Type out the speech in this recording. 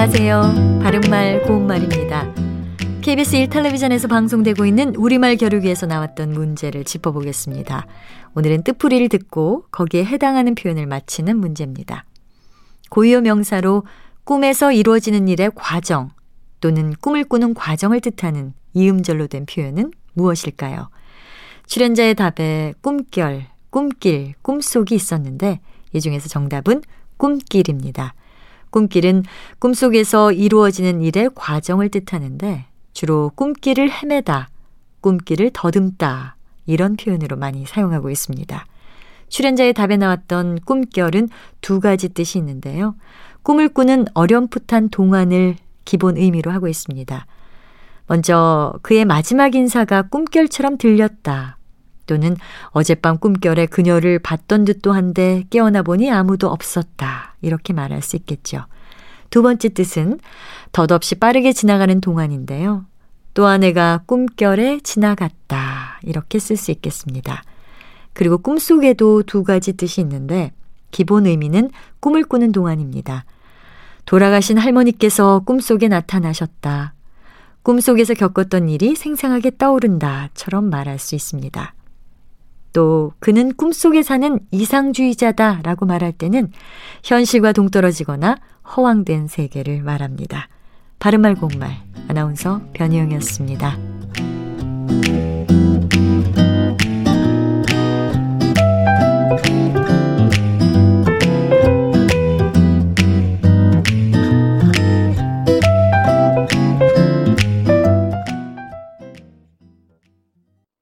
안녕하세요. 바른말 고운말입니다. KBS 1텔레비전에서 방송되고 있는 우리말 겨루기에서 나왔던 문제를 짚어보겠습니다. 오늘은 뜻풀이를 듣고 거기에 해당하는 표현을 맞히는 문제입니다. 고유어 명사로 꿈에서 이루어지는 일의 과정 또는 꿈을 꾸는 과정을 뜻하는 이음절로 된 표현은 무엇일까요? 출연자의 답에 꿈결, 꿈길, 꿈속이 있었는데 이 중에서 정답은 꿈길입니다. 꿈길은 꿈속에서 이루어지는 일의 과정을 뜻하는데 주로 꿈길을 헤매다, 꿈길을 더듬다 이런 표현으로 많이 사용하고 있습니다. 출연자의 답에 나왔던 꿈결은 두 가지 뜻이 있는데요. 꿈을 꾸는 어렴풋한 동안을 기본 의미로 하고 있습니다. 먼저 그의 마지막 인사가 꿈결처럼 들렸다. 또는 어젯밤 꿈결에 그녀를 봤던 듯도 한데 깨어나 보니 아무도 없었다. 이렇게 말할 수 있겠죠. 두 번째 뜻은 덧없이 빠르게 지나가는 동안인데요. 또 아내가 꿈결에 지나갔다. 이렇게 쓸 수 있겠습니다. 그리고 꿈속에도 두 가지 뜻이 있는데 기본 의미는 꿈을 꾸는 동안입니다. 돌아가신 할머니께서 꿈속에 나타나셨다. 꿈속에서 겪었던 일이 생생하게 떠오른다처럼 말할 수 있습니다. 또 그는 꿈속에 사는 이상주의자다 라고 말할 때는 현실과 동떨어지거나 허황된 세계를 말합니다. 바른말 공말 아나운서 변희영이었습니다.